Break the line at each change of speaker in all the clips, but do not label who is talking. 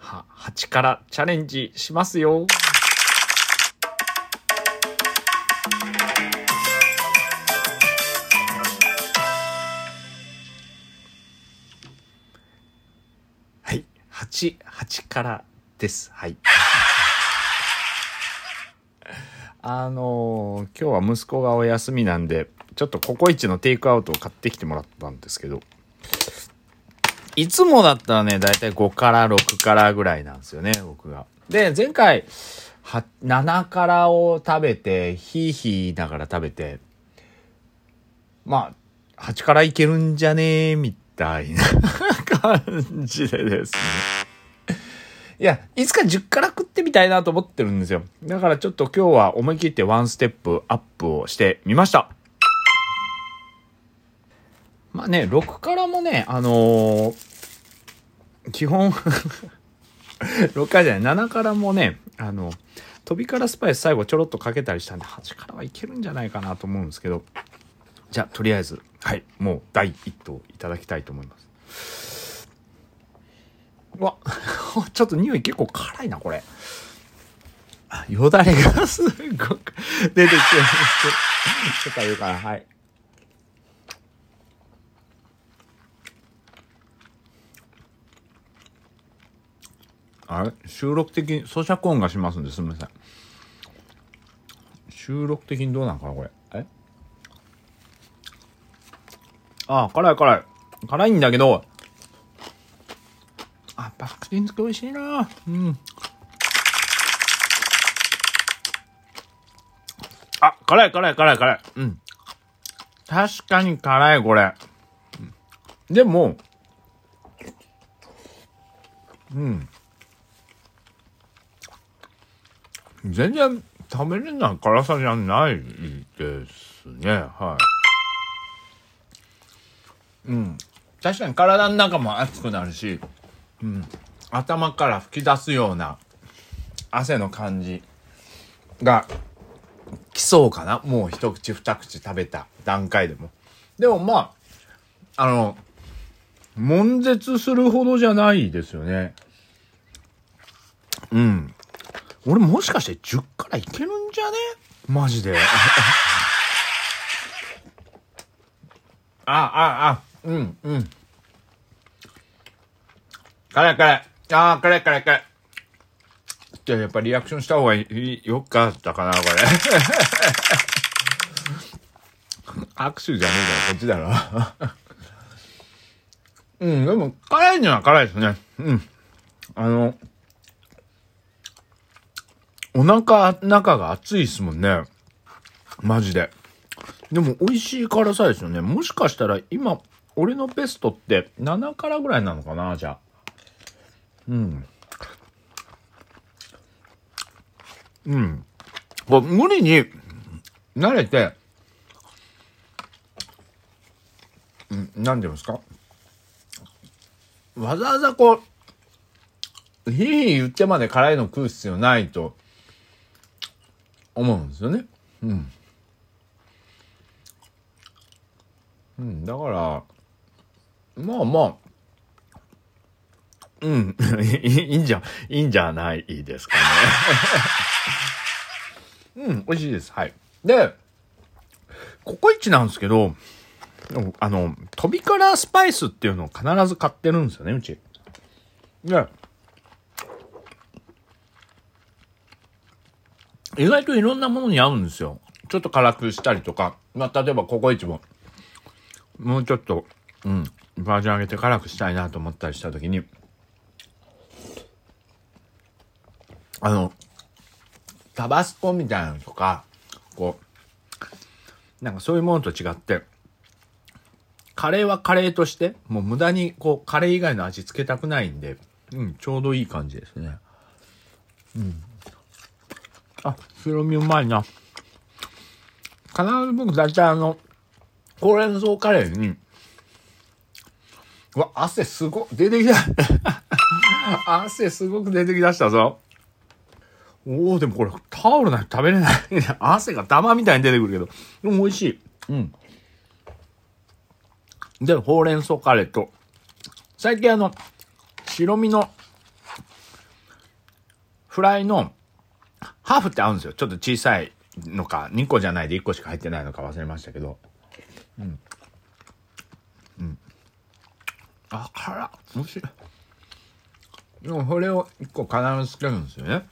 は、8からチャレンジしますよ。はい。8、8からです。はい。あのー今日は息子がお休みなんで、ちょっとココイチのテイクアウトを買ってきてもらったんですけど、いつもだったらね、だいたい5から6からぐらいなんですよね、僕が。で、前回、7からを食べて、ヒーヒーながら食べて、まあ、8からいけるんじゃねえ、みたいな 感じでですね。いや、いつか10から食ってみたいなと思ってるんですよ。だからちょっと今日は思い切ってワンステップアップをしてみました。まあね、6からもね、あのー基本、6からじゃない、7からもね、あの、飛びからスパイス最後ちょろっとかけたりしたんで、8からはいけるんじゃないかなと思うんですけど、じゃあ、とりあえず、はい、もう第一投いただきたいと思います。うわ、ちょっと匂い結構辛いな、これ。あよだれがすごく出てきてます。ちょっと言うかな、はい。あれ？収録的に咀嚼音がしますんですみません。収録的にどうなんかなこれ？え？ああ、辛い辛い。辛いんだけど、あ、パクチー付け美味しいなうん。あ、辛い辛い辛い辛い。うん。確かに辛い、これ。でも、うん。全然食べれない辛さじゃないですね。はい。うん。確かに体の中も熱くなるし、うん。頭から吹き出すような汗の感じが来そうかな。もう一口二口食べた段階でも。でもまあ、あの、悶絶するほどじゃないですよね。うん。俺もしかして10からいけるんじゃね？マジで。あ、あ、あ、うん、うん。辛い辛い。あー、辛い辛い辛い。じゃやっぱリアクションした方がいい、よかったかな、これ。握手じゃねえだろ、こっちだろ。うん、でも、辛いには辛いですね。うん。あの、お腹、中が熱いですもんね。マジで。でも、美味しい辛さですよね。もしかしたら、今、俺のベストって7辛ぐらいなのかな、じゃあ。うん。うん。こう無理に、慣れて、うん、なんて言うんですか？わざわざこう、ひいひい言ってまで辛いの食う必要ないと思うんですよね。うん。うん、だから、まあまあ、うん、いいんじゃ、いいんじゃないですかね。うん、美味しいです。はい。で、ココイチなんですけど、あの、飛びからスパイスっていうのを必ず買ってるんですよね、うち。で、意外といろんなものに合うんですよ。ちょっと辛くしたりとか、まあ、例えばココイチも、もうちょっと、うん、バージョン上げて辛くしたいなと思ったりしたときに、あの、タバスコみたいなのとか、こう、なんかそういうものと違って、カレーはカレーとして、もう無駄にこう、カレー以外の味付けたくないんで、うん、ちょうどいい感じですね。うん。あ、白身うまいな。必ず僕大体あの、ほうれん草カレーに、うわ、汗すご、出てきた。汗すごく出てきだしたぞ。おおでもこれタオルないと食べれない。汗が玉みたいに出てくるけど。でも美味しい。うん。で、ほうれん草カレーと、最近あの、白身のフライの、ハーフって合うんですよ。ちょっと小さいのか、2個じゃないで1個しか入ってないのか忘れましたけど。うん。うん。あ、辛美味しい。でもこれを1個必ずつけるんですよね。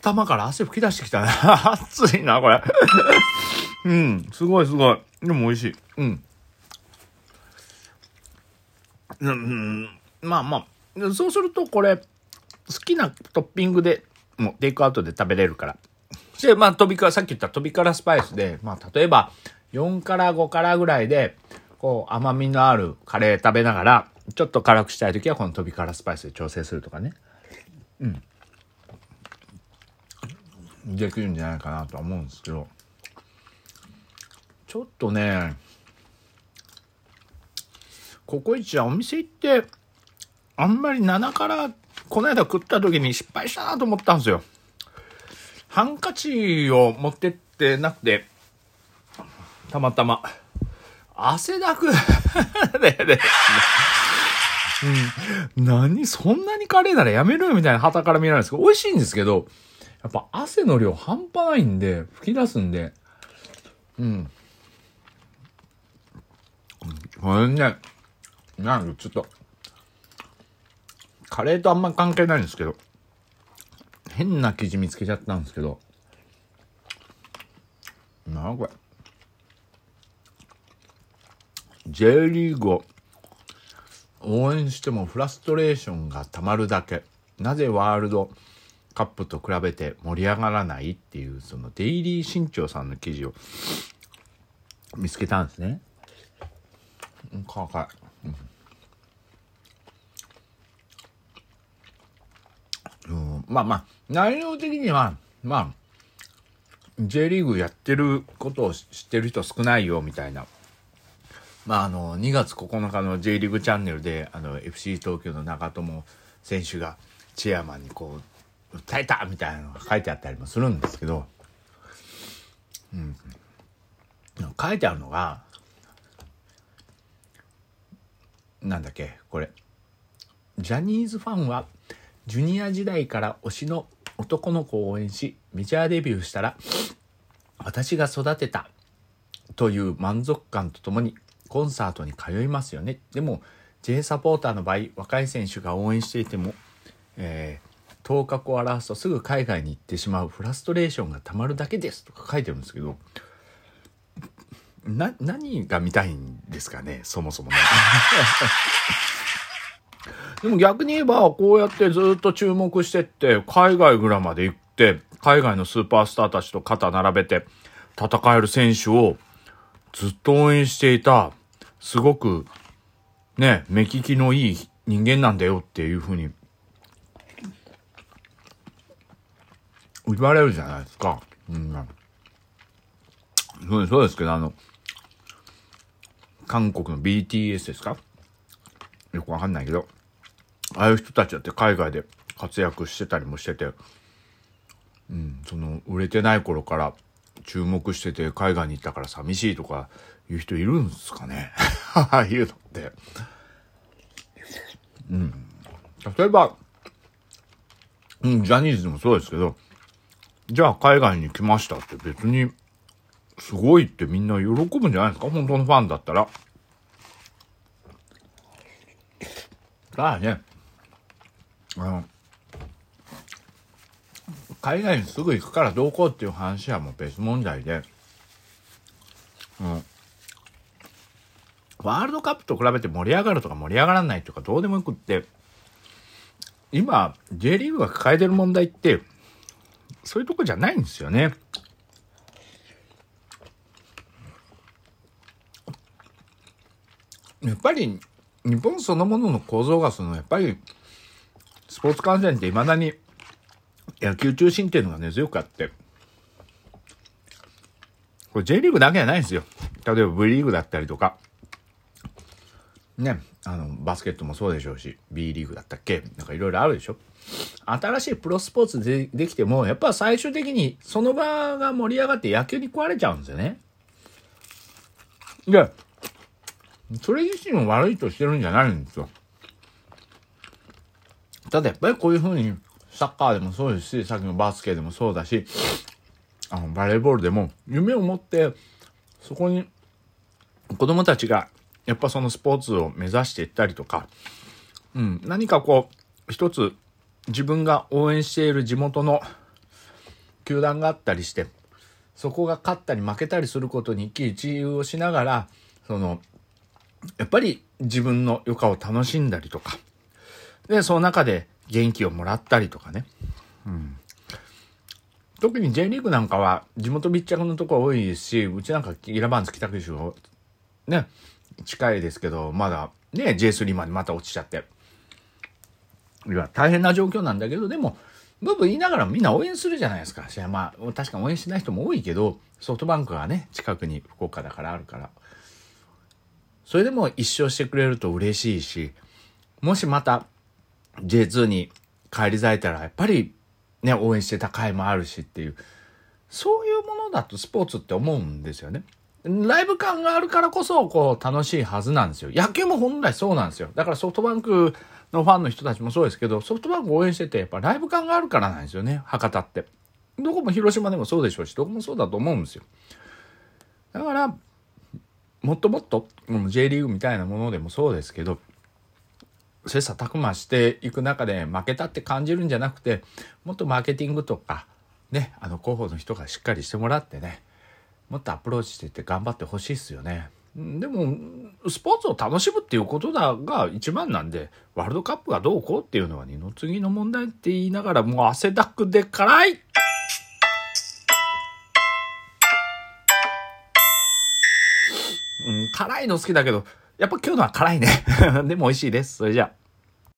頭から汗吹き出してきたね。熱いな、これ。うん、すごいすごい。でも美味しい。うん。うん、まあまあ、そうするとこれ、好きなトッピングで、もうテイクアウトで食べれるから。で、まあ、飛びから、さっき言った飛びからスパイスで、まあ、例えば、4から5からぐらいで、こう、甘みのあるカレー食べながら、ちょっと辛くしたい時は、この飛びからスパイスで調整するとかね。うん。できるんじゃないかなとは思うんですけど、ちょっとね、ココイチはお店行って、あんまり7からこの間食った時に失敗したなと思ったんですよ。ハンカチを持ってってなくて、たまたま、汗だく。でで、うん、何そんなにカレーならやめろよみたいな旗から見られるんですけど、美味しいんですけど、やっぱ汗の量半端ないんで、吹き出すんで、うん。これね、なんかちょっと、カレーとあんま関係ないんですけど、変な生地見つけちゃったんですけど、なあこれ。J リーグを応援してもフラストレーションがたまるだけ。なぜワールドカップと比べて盛り上がらないっていうそのデイリー新潮さんの記事を見つけたんですね。うん、かかい。うん、うんまあまあ、内容的には、まあ、J リーグやってることを知ってる人少ないよみたいな。まああの、2月9日の J リーグチャンネルで、あの、FC 東京の長友選手がチェアマンにこう、訴えたみたいなのが書いてあったりもするんですけど、うん。書いてあるのが、なんだっけ、これ。ジャニーズファンは、ジュニア時代から推しの男の子を応援し、メジャーデビューしたら、私が育てたという満足感とともにコンサートに通いますよね。でも、J サポーターの場合、若い選手が応援していても、えー、頭角を表すとすぐ海外に行ってしまうフラストレーションがたまるだけですとか書いてるんですけどな何が見たいんですかねそもそもね。でも逆に言えばこうやってずっと注目してって海外ぐらいまで行って海外のスーパースターたちと肩並べて戦える選手をずっと応援していたすごくね目利きのいい人間なんだよっていうふうに言われるじゃないですか。うん。そう、そうですけど、あの、韓国の BTS ですか？よくわかんないけど、ああいう人たちだって海外で活躍してたりもしてて、うん、その、売れてない頃から注目してて海外に行ったから寂しいとかいう人いるんですかね？あ あいうのって。うん。例えば、うん、ジャニーズでもそうですけど、じゃあ海外に来ましたって別に、すごいってみんな喜ぶんじゃないですか？本当のファンだったら。だからね、あの、海外にすぐ行くからどうこうっていう話はもう別問題で、うん。ワールドカップと比べて盛り上がるとか盛り上がらないとかどうでもよくって、今、J リーグが抱えてる問題って、そういうとこじゃないんですよね。やっぱり、日本そのものの構造が、その、やっぱり、スポーツ観戦って未だに野球中心っていうのが根強くあって、これ J リーグだけじゃないんですよ。例えば V リーグだったりとか、ね、あの、バスケットもそうでしょうし、B リーグだったっけ？なんかいろいろあるでしょ新しいプロスポーツでできても、やっぱ最終的にその場が盛り上がって野球に食われちゃうんですよね。で、それ自身を悪いとしてるんじゃないんですよ。ただやっぱりこういうふうに、サッカーでもそうですし、さっきのバスケでもそうだし、あの、バレーボールでも、夢を持って、そこに、子供たちが、やっぱそのスポーツを目指していったりとか、うん、何かこう、一つ、自分が応援している地元の球団があったりして、そこが勝ったり負けたりすることに一喜一憂をしながら、その、やっぱり自分の余暇を楽しんだりとか、で、その中で元気をもらったりとかね。うん。特に J リーグなんかは地元密着のとこ多いですし、うちなんかイラバンズ北九州ね、近いですけど、まだね、J3 までまた落ちちゃって。いや、大変な状況なんだけど、でも、ブーブ言いながらみんな応援するじゃないですか。まあ、確かに応援しない人も多いけど、ソフトバンクがね、近くに福岡だからあるから。それでも一勝してくれると嬉しいし、もしまた J2 に帰り咲いたら、やっぱりね、応援してた回もあるしっていう、そういうものだとスポーツって思うんですよね。ライブ感があるからこそ、こう、楽しいはずなんですよ。野球も本来そうなんですよ。だからソフトバンクのファンの人たちもそうですけど、ソフトバンク応援してて、やっぱライブ感があるからなんですよね、博多って。どこも広島でもそうでしょうし、どこもそうだと思うんですよ。だから、もっともっと、J リーグみたいなものでもそうですけど、切磋琢磨していく中で負けたって感じるんじゃなくて、もっとマーケティングとか、ね、あの広報の人がしっかりしてもらってね、もっとアプローチしていって頑張ってほしいっすよね。でも、スポーツを楽しむっていうことだが一番なんで、ワールドカップがどうこうっていうのは二の次の問題って言いながら、もう汗だくで辛いうん、辛いの好きだけど、やっぱ今日のは辛いね。でも美味しいです。それじゃあ。